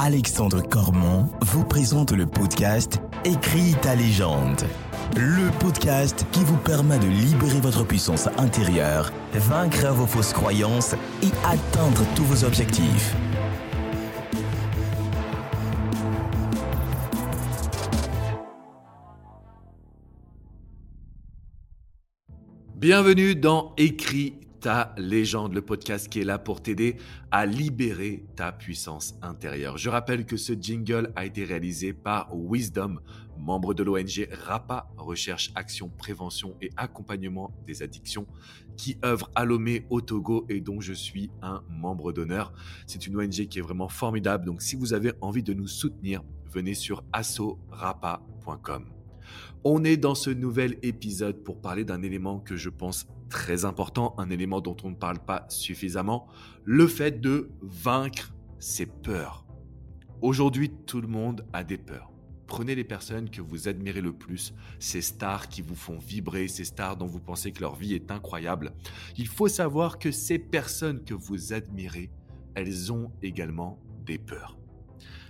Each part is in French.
Alexandre Cormon vous présente le podcast Écris ta légende. Le podcast qui vous permet de libérer votre puissance intérieure, vaincre vos fausses croyances et atteindre tous vos objectifs. Bienvenue dans Écris ta légende, le podcast qui est là pour t'aider à libérer ta puissance intérieure. Je rappelle que ce jingle a été réalisé par Wisdom, membre de l'ONG RAPA, Recherche, Action, Prévention et Accompagnement des Addictions, qui œuvre à Lomé au Togo et dont je suis un membre d'honneur. C'est une ONG qui est vraiment formidable, donc si vous avez envie de nous soutenir, venez sur assorapa.com. On est dans ce nouvel épisode pour parler d'un élément que je pense très important, un élément dont on ne parle pas suffisamment, le fait de vaincre ses peurs. Aujourd'hui, tout le monde a des peurs. Prenez les personnes que vous admirez le plus, ces stars qui vous font vibrer, ces stars dont vous pensez que leur vie est incroyable. Il faut savoir que ces personnes que vous admirez, elles ont également des peurs.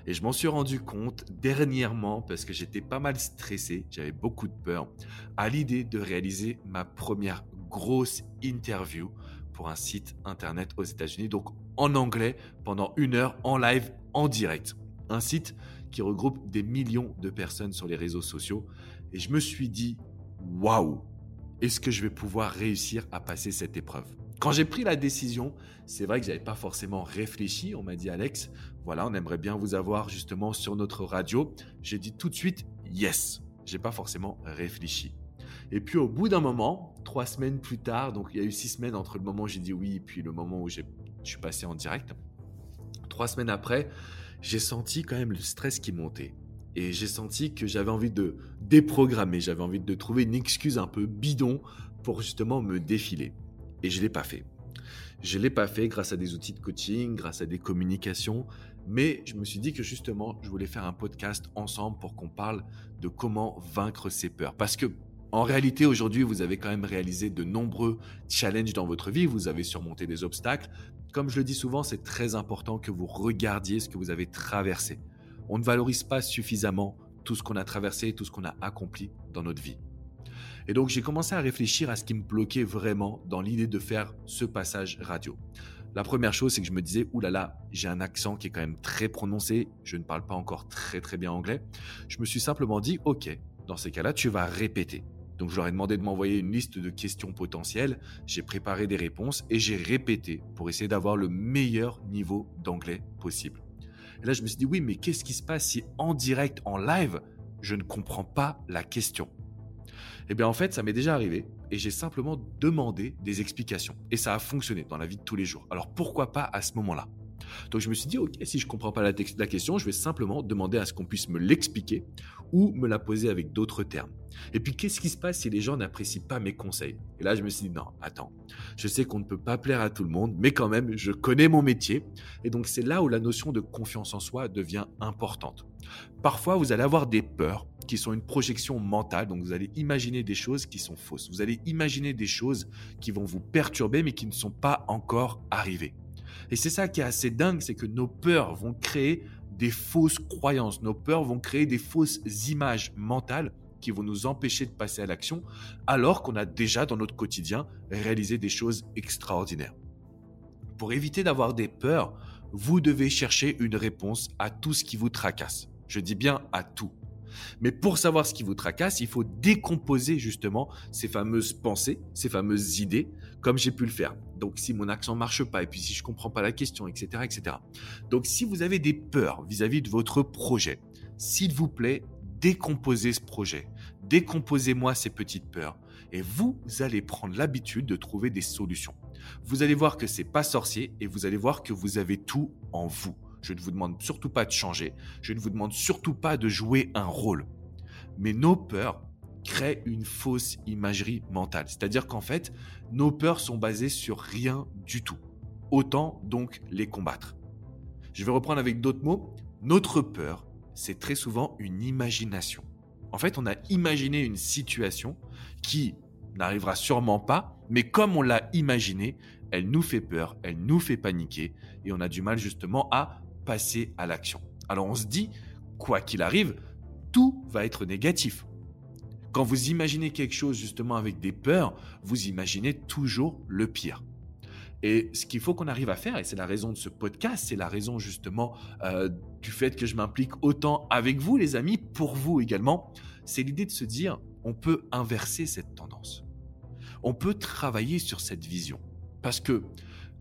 Et je m'en suis rendu compte dernièrement parce que j'étais pas mal stressé, j'avais beaucoup de peur, à l'idée de réaliser ma première grosse interview pour un site internet aux États-Unis, donc en anglais, pendant une heure, en live, en direct. Un site qui regroupe des millions de personnes sur les réseaux sociaux. Et je me suis dit, waouh, est-ce que je vais pouvoir réussir à passer cette épreuve? Quand j'ai pris la décision, c'est vrai que j'avais pas forcément réfléchi. On m'a dit, Alex, voilà, on aimerait bien vous avoir justement sur notre radio. J'ai dit tout de suite, yes. J'ai pas forcément réfléchi. Et puis au bout d'un moment, trois semaines plus tard, donc il y a eu six semaines entre le moment où j'ai dit oui et puis le moment où je suis passé en direct. Trois semaines après, j'ai senti quand même le stress qui montait. Et j'ai senti que j'avais envie de déprogrammer, j'avais envie de trouver une excuse un peu bidon pour justement me défiler. Et je ne l'ai pas fait. Je ne l'ai pas fait grâce à des outils de coaching, grâce à des communications, mais je me suis dit que justement, je voulais faire un podcast ensemble pour qu'on parle de comment vaincre ses peurs. Parce que en réalité, aujourd'hui, vous avez quand même réalisé de nombreux challenges dans votre vie, vous avez surmonté des obstacles. Comme je le dis souvent, c'est très important que vous regardiez ce que vous avez traversé. On ne valorise pas suffisamment tout ce qu'on a traversé, tout ce qu'on a accompli dans notre vie. Et donc j'ai commencé à réfléchir à ce qui me bloquait vraiment dans l'idée de faire ce passage radio. La première chose, c'est que je me disais, oulala, j'ai un accent qui est quand même très prononcé, je ne parle pas encore très très bien anglais. Je me suis simplement dit, ok, dans ces cas-là, tu vas répéter. Donc je leur ai demandé de m'envoyer une liste de questions potentielles, j'ai préparé des réponses et j'ai répété pour essayer d'avoir le meilleur niveau d'anglais possible. Et là je me suis dit oui mais qu'est-ce qui se passe si en direct, en live, je ne comprends pas la question? Eh bien en fait ça m'est déjà arrivé et j'ai simplement demandé des explications et ça a fonctionné dans la vie de tous les jours. Alors pourquoi pas à ce moment-là? Donc je me suis dit, ok, si je ne comprends pas la, la, question, je vais simplement demander à ce qu'on puisse me l'expliquer ou me la poser avec d'autres termes. Et puis qu'est-ce qui se passe si les gens n'apprécient pas mes conseils? Et là je me suis dit, non, attends, je sais qu'on ne peut pas plaire à tout le monde, mais quand même, je connais mon métier. Et donc c'est là où la notion de confiance en soi devient importante. Parfois, vous allez avoir des peurs qui sont une projection mentale, donc vous allez imaginer des choses qui sont fausses. Vous allez imaginer des choses qui vont vous perturber, mais qui ne sont pas encore arrivées. Et c'est ça qui est assez dingue, c'est que nos peurs vont créer des fausses croyances, nos peurs vont créer des fausses images mentales qui vont nous empêcher de passer à l'action, alors qu'on a déjà dans notre quotidien réalisé des choses extraordinaires. Pour éviter d'avoir des peurs, vous devez chercher une réponse à tout ce qui vous tracasse. Je dis bien à tout. Mais pour savoir ce qui vous tracasse, il faut décomposer justement ces fameuses pensées, ces fameuses idées, comme j'ai pu le faire. Donc si mon accent marche pas, et puis si je comprends pas la question, etc., etc. Donc si vous avez des peurs vis-à-vis de votre projet, s'il vous plaît, décomposez ce projet. Décomposez-moi ces petites peurs. Et vous allez prendre l'habitude de trouver des solutions. Vous allez voir que c'est pas sorcier et vous allez voir que vous avez tout en vous. Je ne vous demande surtout pas de changer. Je ne vous demande surtout pas de jouer un rôle. Mais nos peurs créent une fausse imagerie mentale. C'est-à-dire qu'en fait, nos peurs sont basées sur rien du tout. Autant donc les combattre. Je vais reprendre avec d'autres mots. Notre peur, c'est très souvent une imagination. En fait, on a imaginé une situation qui n'arrivera sûrement pas, mais comme on l'a imaginé, elle nous fait peur, elle nous fait paniquer, et on a du mal justement à passer à l'action. Alors on se dit, quoi qu'il arrive, tout va être négatif. Quand vous imaginez quelque chose justement avec des peurs, vous imaginez toujours le pire. Et ce qu'il faut qu'on arrive à faire, et c'est la raison de ce podcast, c'est la raison justement euh, du fait que je m'implique autant avec vous les amis, pour vous également, c'est l'idée de se dire, on peut inverser cette tendance. On peut travailler sur cette vision. Parce que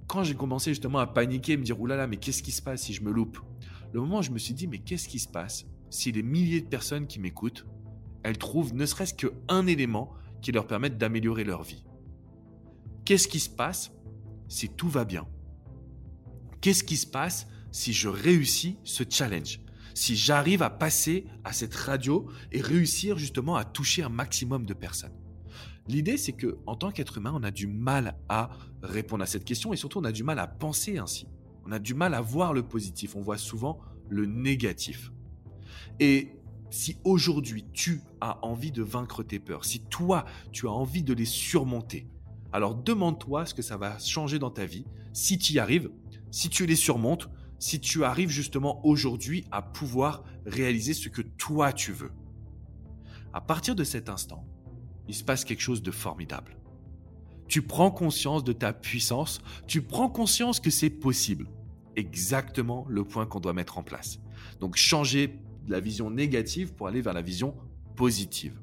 quand j'ai commencé justement à paniquer, me dire, oulala, mais qu'est-ce qui se passe si je me loupe? Le moment où je me suis dit, mais qu'est-ce qui se passe si les milliers de personnes qui m'écoutent, elles trouvent ne serait-ce qu'un élément qui leur permette d'améliorer leur vie? Qu'est-ce qui se passe si tout va bien? Qu'est-ce qui se passe si je réussis ce challenge? Si j'arrive à passer à cette radio et réussir justement à toucher un maximum de personnes? L'idée, c'est que en tant qu'être humain, on a du mal à répondre à cette question et surtout, on a du mal à penser ainsi. On a du mal à voir le positif. On voit souvent le négatif. Et si aujourd'hui tu as envie de vaincre tes peurs, si toi tu as envie de les surmonter, alors demande-toi ce que ça va changer dans ta vie si tu y arrives, si tu les surmontes, si tu arrives justement aujourd'hui à pouvoir réaliser ce que toi tu veux. À partir de cet instant, il se passe quelque chose de formidable. Tu prends conscience de ta puissance, tu prends conscience que c'est possible. Exactement le point qu'on doit mettre en place. Donc changer la vision négative pour aller vers la vision positive.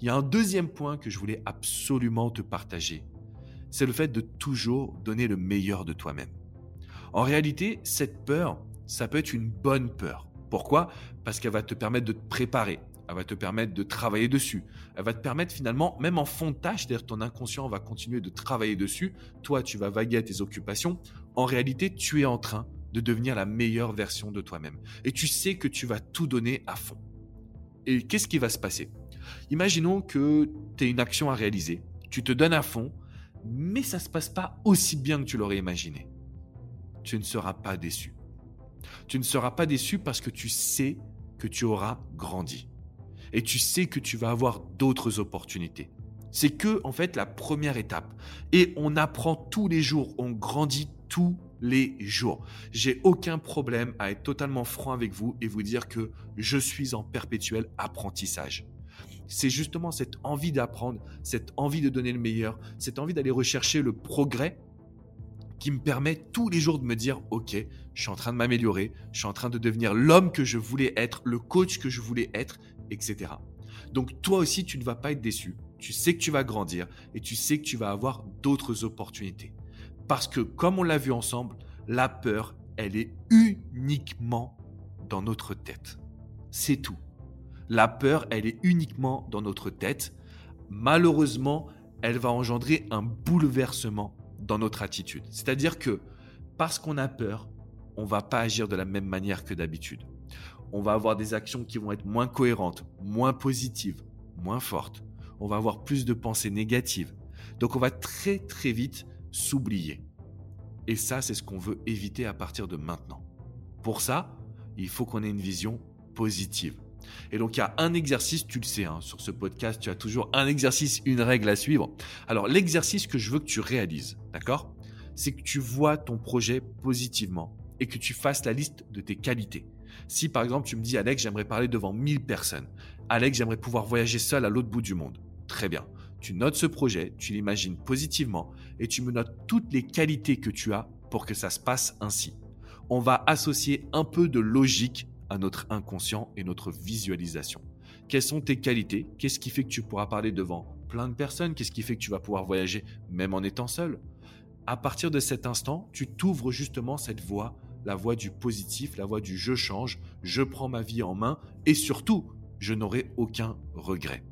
Il y a un deuxième point que je voulais absolument te partager. C'est le fait de toujours donner le meilleur de toi-même. En réalité, cette peur, ça peut être une bonne peur. Pourquoi? Parce qu'elle va te permettre de te préparer, elle va te permettre de travailler dessus. Elle va te permettre finalement, même en fond de tâche, c'est-à-dire ton inconscient va continuer de travailler dessus. Toi, tu vas vaguer à tes occupations. En réalité, tu es en train de devenir la meilleure version de toi-même. Et tu sais que tu vas tout donner à fond. Et qu'est-ce qui va se passer? Imaginons que tu as une action à réaliser, tu te donnes à fond, mais ça ne se passe pas aussi bien que tu l'aurais imaginé. Tu ne seras pas déçu. Tu ne seras pas déçu parce que tu sais que tu auras grandi. Et tu sais que tu vas avoir d'autres opportunités. C'est que, en fait, la première étape. Et on apprend tous les jours, on grandit tous les jours. J'ai aucun problème à être totalement franc avec vous et vous dire que je suis en perpétuel apprentissage. C'est justement cette envie d'apprendre, cette envie de donner le meilleur, cette envie d'aller rechercher le progrès qui me permet tous les jours de me dire, OK, je suis en train de m'améliorer, je suis en train de devenir l'homme que je voulais être, le coach que je voulais être, etc. Donc toi aussi, tu ne vas pas être déçu. Tu sais que tu vas grandir et tu sais que tu vas avoir d'autres opportunités. Parce que comme on l'a vu ensemble, la peur, elle est uniquement dans notre tête. C'est tout. La peur, elle est uniquement dans notre tête. Malheureusement, elle va engendrer un bouleversement dans notre attitude. C'est-à-dire que parce qu'on a peur, on va pas agir de la même manière que d'habitude. On va avoir des actions qui vont être moins cohérentes, moins positives, moins fortes. On va avoir plus de pensées négatives. Donc on va très très vite s'oublier. Et ça, c'est ce qu'on veut éviter à partir de maintenant. Pour ça, il faut qu'on ait une vision positive. Et donc il y a un exercice, tu le sais, hein, sur ce podcast, tu as toujours un exercice, une règle à suivre. Alors l'exercice que je veux que tu réalises, d'accord? C'est que tu vois ton projet positivement et que tu fasses la liste de tes qualités. Si par exemple tu me dis Alex, j'aimerais parler devant 1000 personnes. Alex, j'aimerais pouvoir voyager seul à l'autre bout du monde. Très bien. Tu notes ce projet, tu l'imagines positivement et tu me notes toutes les qualités que tu as pour que ça se passe ainsi. On va associer un peu de logique à notre inconscient et notre visualisation. Quelles sont tes qualités? Qu'est-ce qui fait que tu pourras parler devant plein de personnes? Qu'est-ce qui fait que tu vas pouvoir voyager même en étant seul? À partir de cet instant, tu t'ouvres justement cette voie, la voie du positif, la voie du je change, je prends ma vie en main et surtout, je n'aurai aucun regret.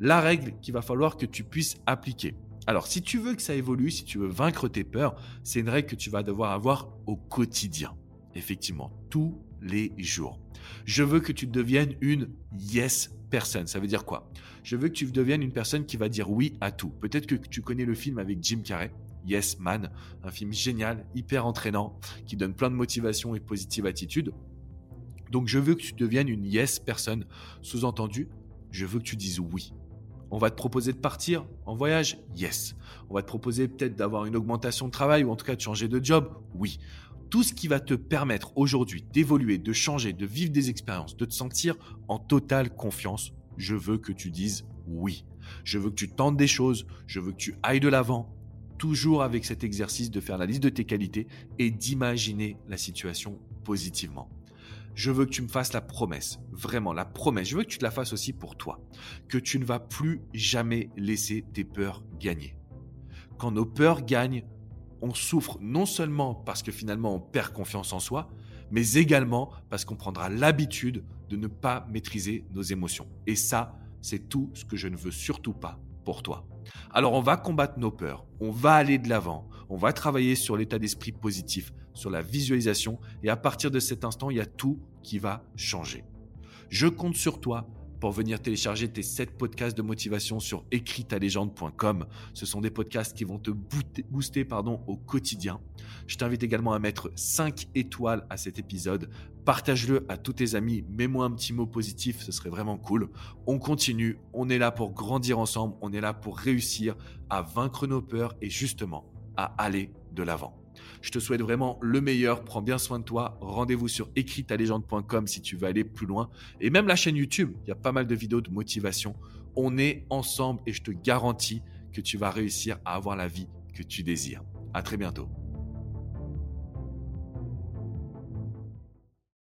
La règle qu'il va falloir que tu puisses appliquer. Alors, si tu veux que ça évolue, si tu veux vaincre tes peurs, c'est une règle que tu vas devoir avoir au quotidien. Effectivement, tous les jours. Je veux que tu deviennes une yes personne. Ça veut dire quoi? Je veux que tu deviennes une personne qui va dire oui à tout. Peut-être que tu connais le film avec Jim Carrey. Yes Man, un film génial, hyper entraînant, qui donne plein de motivation et positive attitude. Donc je veux que tu deviennes une yes personne. Sous-entendu, je veux que tu dises oui. On va te proposer de partir en voyage? Yes. On va te proposer peut-être d'avoir une augmentation de travail ou en tout cas de changer de job? Oui. tout ce qui va te permettre aujourd'hui d'évoluer, de changer, de vivre des expériences, de te sentir en totale confiance, je veux que tu dises oui. Je veux que tu tentes des choses, je veux que tu ailles de l'avant, toujours avec cet exercice de faire la liste de tes qualités et d'imaginer la situation positivement. Je veux que tu me fasses la promesse, vraiment la promesse, je veux que tu te la fasses aussi pour toi, que tu ne vas plus jamais laisser tes peurs gagner. Quand nos peurs gagnent, on souffre non seulement parce que finalement on perd confiance en soi, mais également parce qu'on prendra l'habitude de ne pas maîtriser nos émotions. Et ça, c'est tout ce que je ne veux surtout pas pour toi. Alors on va combattre nos peurs, on va aller de l'avant, on va travailler sur l'état d'esprit positif, sur la visualisation, et à partir de cet instant, il y a tout qui va changer. Je compte sur toi pour venir télécharger tes 7 podcasts de motivation sur écritalégende.com. Ce sont des podcasts qui vont te booster au quotidien. Je t'invite également à mettre 5 étoiles à cet épisode. Partage-le à tous tes amis. Mets-moi un petit mot positif, ce serait vraiment cool. On continue. On est là pour grandir ensemble. On est là pour réussir à vaincre nos peurs et justement à aller de l'avant. Je te souhaite vraiment le meilleur. Prends bien soin de toi. Rendez-vous sur écritalégende.com si tu veux aller plus loin. Et même la chaîne YouTube, il y a pas mal de vidéos de motivation. On est ensemble et je te garantis que tu vas réussir à avoir la vie que tu désires. À très bientôt.